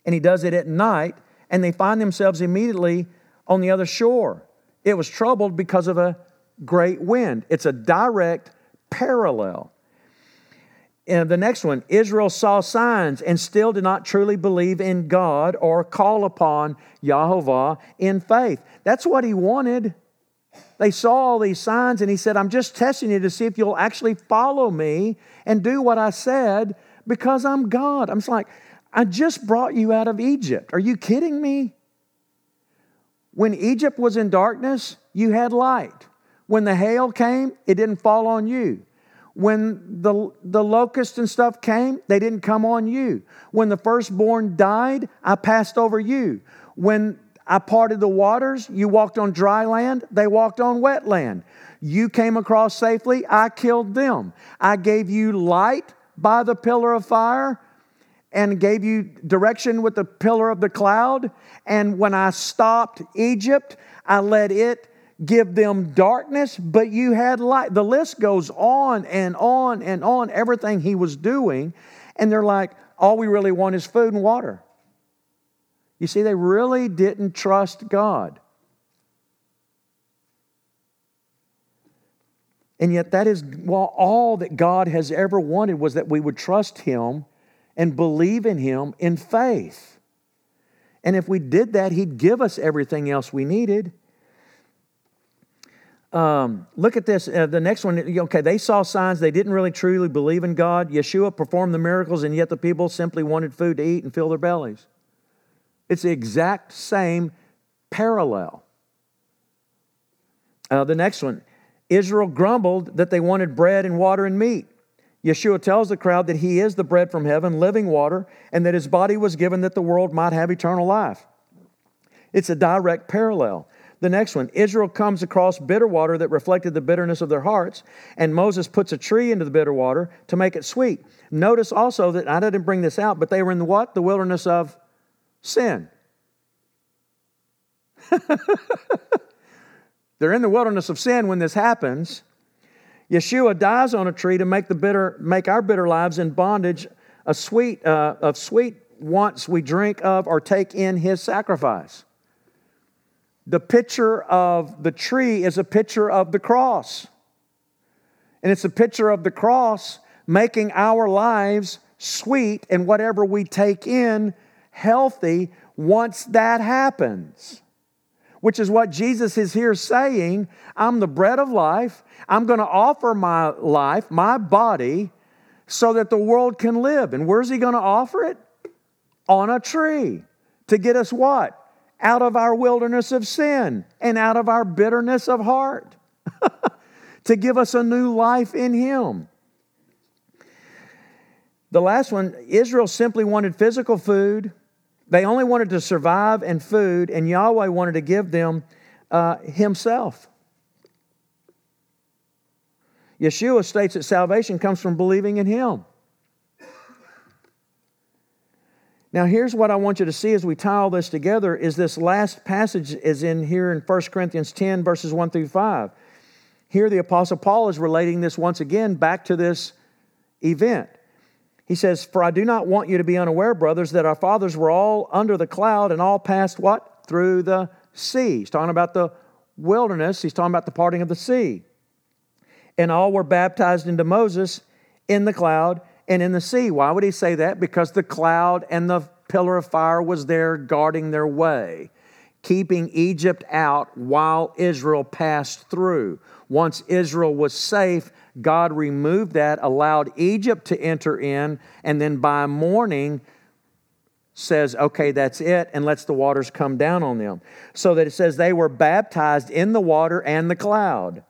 And he does it at night, and they find themselves immediately on the other shore. It was troubled because of a great wind. It's a direct parallel. And the next one Israel saw signs and still did not truly believe in God or call upon Yahovah in faith. That's what he wanted. They saw all these signs and he said, I'm just testing you to see if you'll actually follow me and do what I said because I'm God. I'm just like, I just brought you out of Egypt. Are you kidding me? When Egypt was in darkness, you had light. When the hail came, it didn't fall on you. When the, the locusts and stuff came, they didn't come on you. When the firstborn died, I passed over you. When I parted the waters, you walked on dry land, they walked on wet land. You came across safely, I killed them. I gave you light by the pillar of fire and gave you direction with the pillar of the cloud. And when I stopped Egypt, I let it give them darkness, but you had light. The list goes on and on and on, everything he was doing. And they're like, all we really want is food and water. You see, they really didn't trust God. And yet, that is well, all that God has ever wanted was that we would trust Him and believe in Him in faith. And if we did that, He'd give us everything else we needed. Um, look at this. Uh, the next one. Okay, they saw signs. They didn't really truly believe in God. Yeshua performed the miracles, and yet the people simply wanted food to eat and fill their bellies. It's the exact same parallel. Uh, the next one Israel grumbled that they wanted bread and water and meat. Yeshua tells the crowd that he is the bread from heaven, living water, and that his body was given that the world might have eternal life. It's a direct parallel. The next one Israel comes across bitter water that reflected the bitterness of their hearts, and Moses puts a tree into the bitter water to make it sweet. Notice also that I didn't bring this out, but they were in the what? The wilderness of sin. They're in the wilderness of sin when this happens. Yeshua dies on a tree to make the bitter, make our bitter lives in bondage a sweet uh, of sweet once we drink of or take in His sacrifice. The picture of the tree is a picture of the cross, and it's a picture of the cross making our lives sweet and whatever we take in healthy once that happens which is what Jesus is here saying. I'm the bread of life. I'm going to offer my life, my body, so that the world can live. And where's he going to offer it? On a tree. To get us what? Out of our wilderness of sin and out of our bitterness of heart. to give us a new life in him. The last one Israel simply wanted physical food they only wanted to survive and food, and Yahweh wanted to give them uh, Himself. Yeshua states that salvation comes from believing in Him. Now, here's what I want you to see as we tie all this together is this last passage is in here in 1 Corinthians 10, verses 1 through 5. Here, the Apostle Paul is relating this once again back to this event. He says, For I do not want you to be unaware, brothers, that our fathers were all under the cloud and all passed what? Through the sea. He's talking about the wilderness, he's talking about the parting of the sea. And all were baptized into Moses in the cloud and in the sea. Why would he say that? Because the cloud and the pillar of fire was there guarding their way, keeping Egypt out while Israel passed through. Once Israel was safe, God removed that, allowed Egypt to enter in, and then by morning, says, okay, that's it, and lets the waters come down on them. So that it says they were baptized in the water and the cloud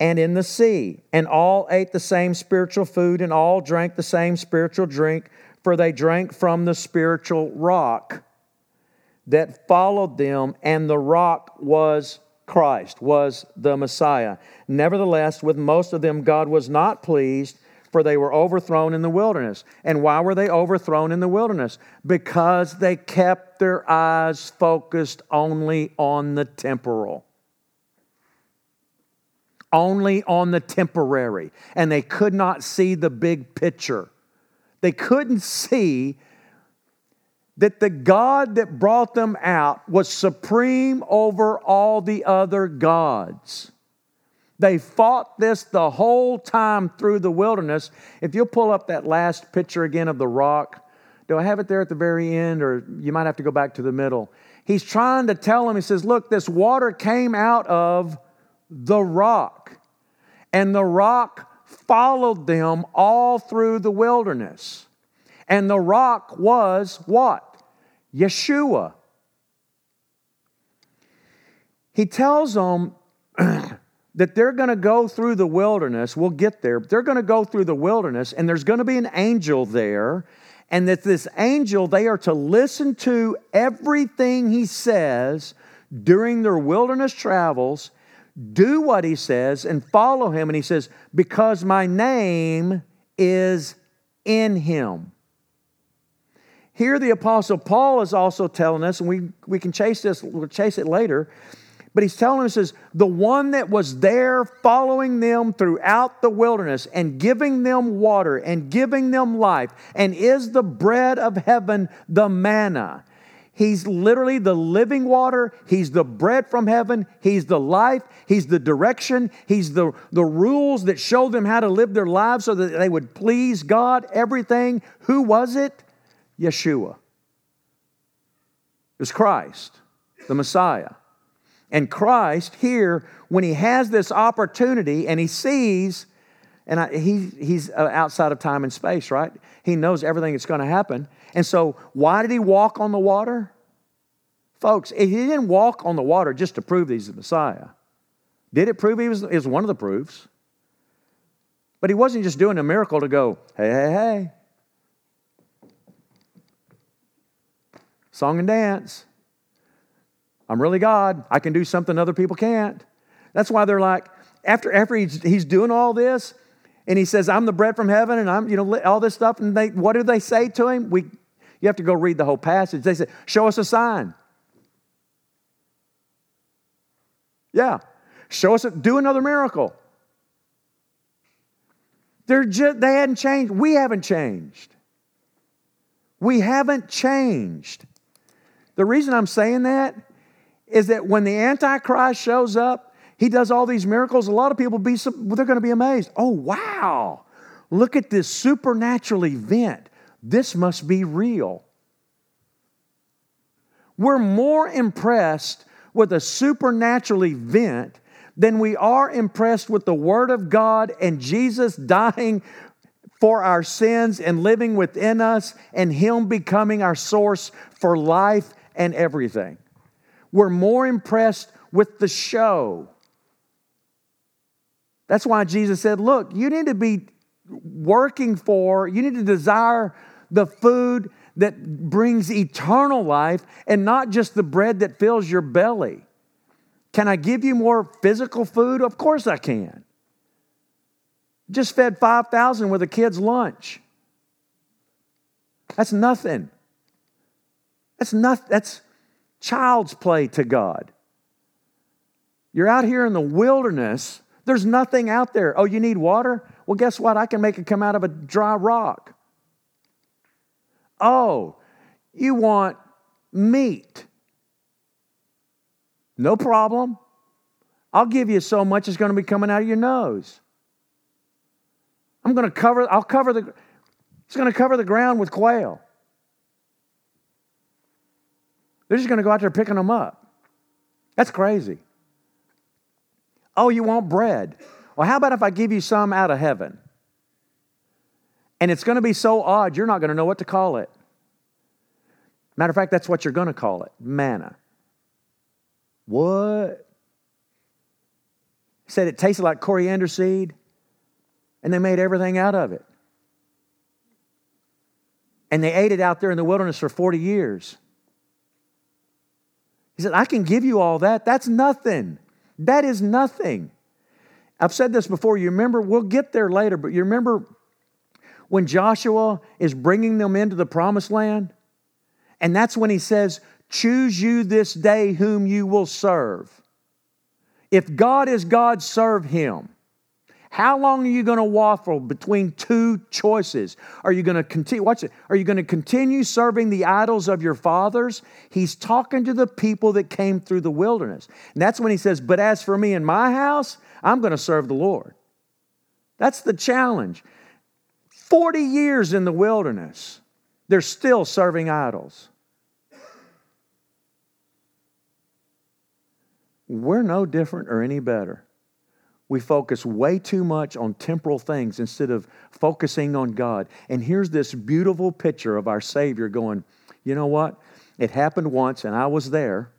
and in the sea. And all ate the same spiritual food, and all drank the same spiritual drink, for they drank from the spiritual rock that followed them, and the rock was Christ, was the Messiah. Nevertheless, with most of them, God was not pleased, for they were overthrown in the wilderness. And why were they overthrown in the wilderness? Because they kept their eyes focused only on the temporal only on the temporary, and they could not see the big picture. They couldn't see that the God that brought them out was supreme over all the other gods. They fought this the whole time through the wilderness. If you'll pull up that last picture again of the rock, do I have it there at the very end, or you might have to go back to the middle? He's trying to tell them, he says, Look, this water came out of the rock. And the rock followed them all through the wilderness. And the rock was what? Yeshua. He tells them that they're going to go through the wilderness. We'll get there. They're going to go through the wilderness, and there's going to be an angel there. And that this angel, they are to listen to everything he says during their wilderness travels do what he says and follow him. And he says, Because my name is in him. Here, the Apostle Paul is also telling us, and we, we can chase this, we'll chase it later, but he's telling us, says, the one that was there following them throughout the wilderness and giving them water and giving them life and is the bread of heaven, the manna. He's literally the living water. He's the bread from heaven. He's the life. He's the direction. He's the, the rules that show them how to live their lives so that they would please God. Everything. Who was it? Yeshua. It was Christ, the Messiah. And Christ here, when he has this opportunity and he sees, and I, he, he's uh, outside of time and space, right? He knows everything that's going to happen. And so, why did he walk on the water? Folks, he didn't walk on the water just to prove he's the Messiah. Did it prove he was, was one of the proofs? But he wasn't just doing a miracle to go, hey, hey, hey. Song and dance. I'm really God. I can do something other people can't. That's why they're like, after, after he's, he's doing all this, and he says, I'm the bread from heaven, and I'm, you know, all this stuff. And they, what do they say to him? We, you have to go read the whole passage. They say, Show us a sign. Yeah. Show us, a, do another miracle. They're just, they hadn't changed. We haven't changed. We haven't changed. The reason I'm saying that is that when the Antichrist shows up, he does all these miracles. A lot of people be they're going to be amazed. Oh wow! Look at this supernatural event. This must be real. We're more impressed with a supernatural event than we are impressed with the Word of God and Jesus dying for our sins and living within us and Him becoming our source for life and everything. We're more impressed with the show. That's why Jesus said, Look, you need to be working for, you need to desire the food that brings eternal life and not just the bread that fills your belly. Can I give you more physical food? Of course I can. Just fed 5,000 with a kid's lunch. That's nothing. That's not that's child's play to God. You're out here in the wilderness, there's nothing out there. Oh, you need water? Well, guess what? I can make it come out of a dry rock. Oh, you want meat? No problem. I'll give you so much it's going to be coming out of your nose. I'm going to cover, I'll cover the, it's going to cover the ground with quail. They're just going to go out there picking them up. That's crazy. Oh, you want bread? Well, how about if I give you some out of heaven? And it's going to be so odd, you're not going to know what to call it. Matter of fact, that's what you're going to call it manna. What? Said it tasted like coriander seed, and they made everything out of it. And they ate it out there in the wilderness for 40 years. He said, I can give you all that. That's nothing. That is nothing. I've said this before. You remember, we'll get there later, but you remember when Joshua is bringing them into the promised land? And that's when he says, Choose you this day whom you will serve. If God is God, serve him. How long are you going to waffle between two choices? Are you going to continue? Watch it. Are you going to continue serving the idols of your fathers? He's talking to the people that came through the wilderness. And that's when he says, But as for me and my house, I'm going to serve the Lord. That's the challenge. 40 years in the wilderness, they're still serving idols. We're no different or any better we focus way too much on temporal things instead of focusing on God. And here's this beautiful picture of our Savior going, you know what? It happened once, and I was there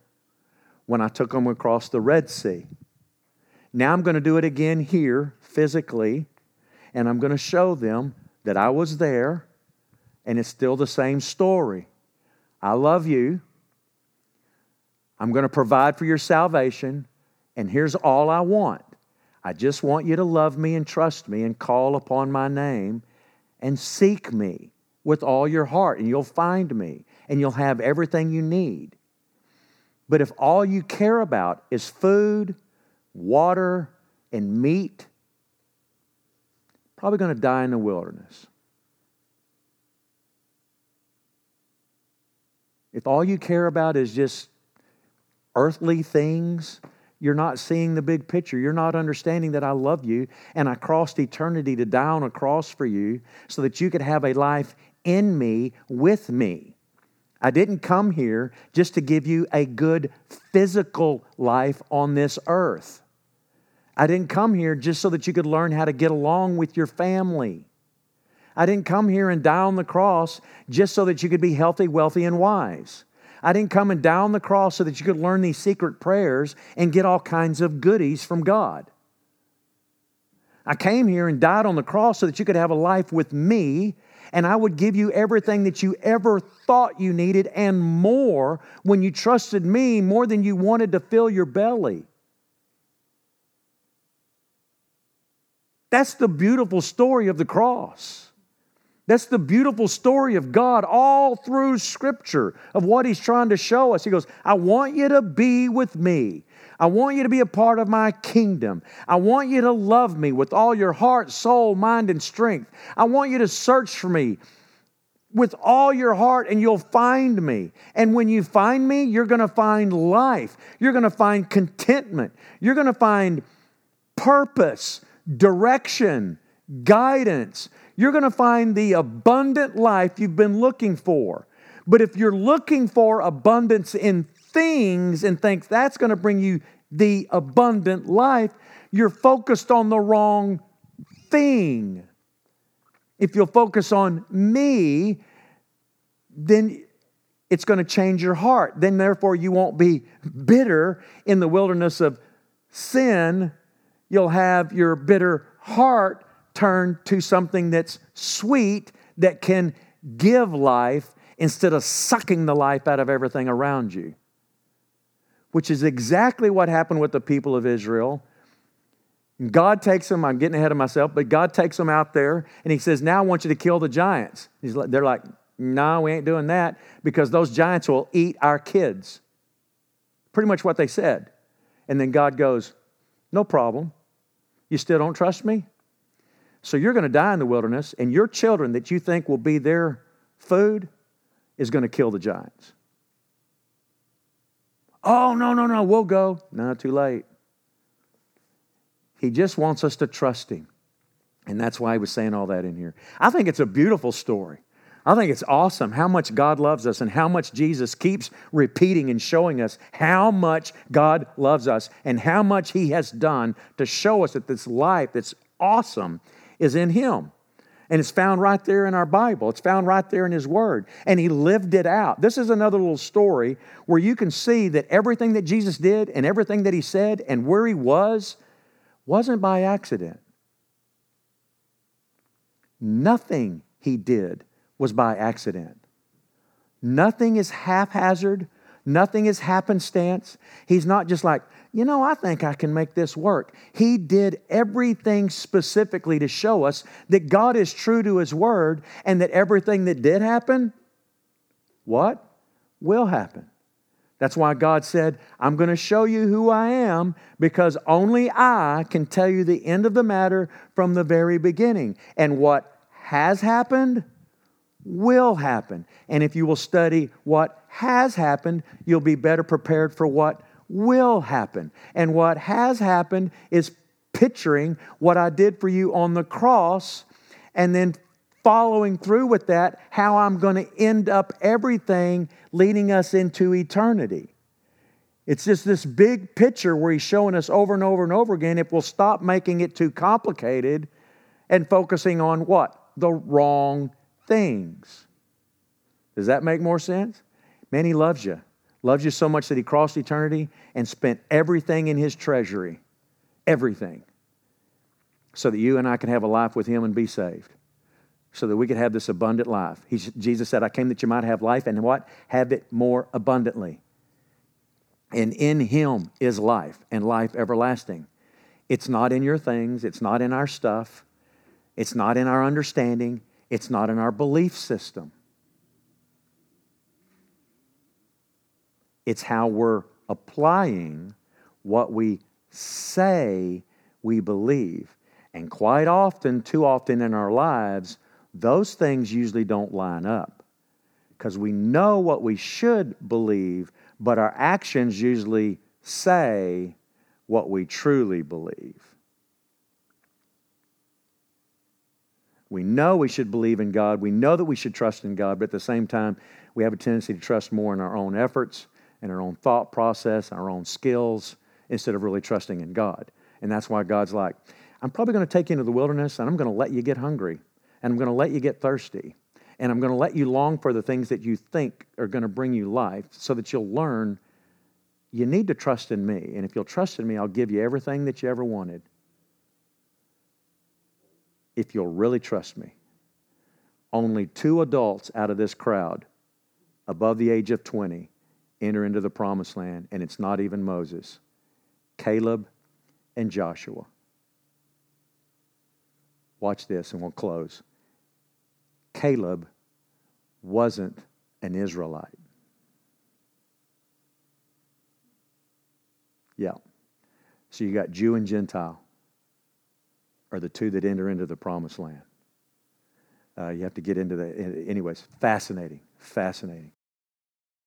when I took them across the Red Sea. Now I'm going to do it again here physically, and I'm going to show them that I was there, and it's still the same story. I love you. I'm going to provide for your salvation, and here's all I want I just want you to love me and trust me and call upon my name and seek me with all your heart, and you'll find me and you'll have everything you need. But if all you care about is food, water, and meat, probably going to die in the wilderness. If all you care about is just earthly things, you're not seeing the big picture. You're not understanding that I love you and I crossed eternity to die on a cross for you so that you could have a life in me, with me. I didn't come here just to give you a good physical life on this earth. I didn't come here just so that you could learn how to get along with your family. I didn't come here and die on the cross just so that you could be healthy, wealthy, and wise. I didn't come and die on the cross so that you could learn these secret prayers and get all kinds of goodies from God. I came here and died on the cross so that you could have a life with me, and I would give you everything that you ever thought you needed and more when you trusted me more than you wanted to fill your belly. That's the beautiful story of the cross. That's the beautiful story of God all through Scripture of what He's trying to show us. He goes, I want you to be with me. I want you to be a part of my kingdom. I want you to love me with all your heart, soul, mind, and strength. I want you to search for me with all your heart and you'll find me. And when you find me, you're going to find life. You're going to find contentment. You're going to find purpose, direction, guidance you're going to find the abundant life you've been looking for. But if you're looking for abundance in things and think that's going to bring you the abundant life, you're focused on the wrong thing. If you'll focus on me, then it's going to change your heart. Then, therefore, you won't be bitter in the wilderness of sin. You'll have your bitter heart turn to something that's sweet that can give life instead of sucking the life out of everything around you. Which is exactly what happened with the people of Israel. God takes them, I'm getting ahead of myself, but God takes them out there and He says, Now I want you to kill the giants. Like, they're like, no, we ain't doing that because those giants will eat our kids. Pretty much what they said. And then God goes, no problem. You still don't trust me? So you're going to die in the wilderness, and your children that you think will be their food is going to kill the giants. Oh, no, no, no, we'll go. No, too late. He just wants us to trust him. And that's why he was saying all that in here. I think it's a beautiful story. I think it's awesome how much God loves us and how much Jesus keeps repeating and showing us how much God loves us and how much He has done to show us that this life that's awesome is in Him. And it's found right there in our Bible. It's found right there in His Word. And He lived it out. This is another little story where you can see that everything that Jesus did and everything that He said and where He was wasn't by accident. Nothing He did was by accident. Nothing is haphazard. Nothing is happenstance. He's not just like, you know, I think I can make this work. He did everything specifically to show us that God is true to His word and that everything that did happen, what? Will happen. That's why God said, I'm going to show you who I am because only I can tell you the end of the matter from the very beginning. And what has happened will happen. And if you will study what has happened, you'll be better prepared for what will happen. And what has happened is picturing what I did for you on the cross and then following through with that, how I'm going to end up everything leading us into eternity. It's just this big picture where he's showing us over and over and over again if we'll stop making it too complicated and focusing on what? The wrong things. Does that make more sense? Man, he loves you. Loves you so much that he crossed eternity and spent everything in his treasury, everything, so that you and I can have a life with him and be saved, so that we could have this abundant life. He's, Jesus said, I came that you might have life and what? Have it more abundantly. And in him is life and life everlasting. It's not in your things, it's not in our stuff, it's not in our understanding, it's not in our belief system. It's how we're applying what we say we believe. And quite often, too often in our lives, those things usually don't line up because we know what we should believe, but our actions usually say what we truly believe. We know we should believe in God. We know that we should trust in God, but at the same time, we have a tendency to trust more in our own efforts our own thought process, our own skills, instead of really trusting in God. And that's why God's like, I'm probably going to take you into the wilderness and I'm going to let you get hungry and I'm going to let you get thirsty and I'm going to let you long for the things that you think are going to bring you life so that you'll learn you need to trust in me. And if you'll trust in me, I'll give you everything that you ever wanted if you'll really trust me. Only two adults out of this crowd above the age of 20 enter into the promised land, and it's not even Moses Caleb and Joshua. Watch this, and we'll close. Caleb wasn't an Israelite. Yeah. So you got Jew and Gentile are the two that enter into the promised land. Uh, you have to get into that. Anyways, fascinating, fascinating.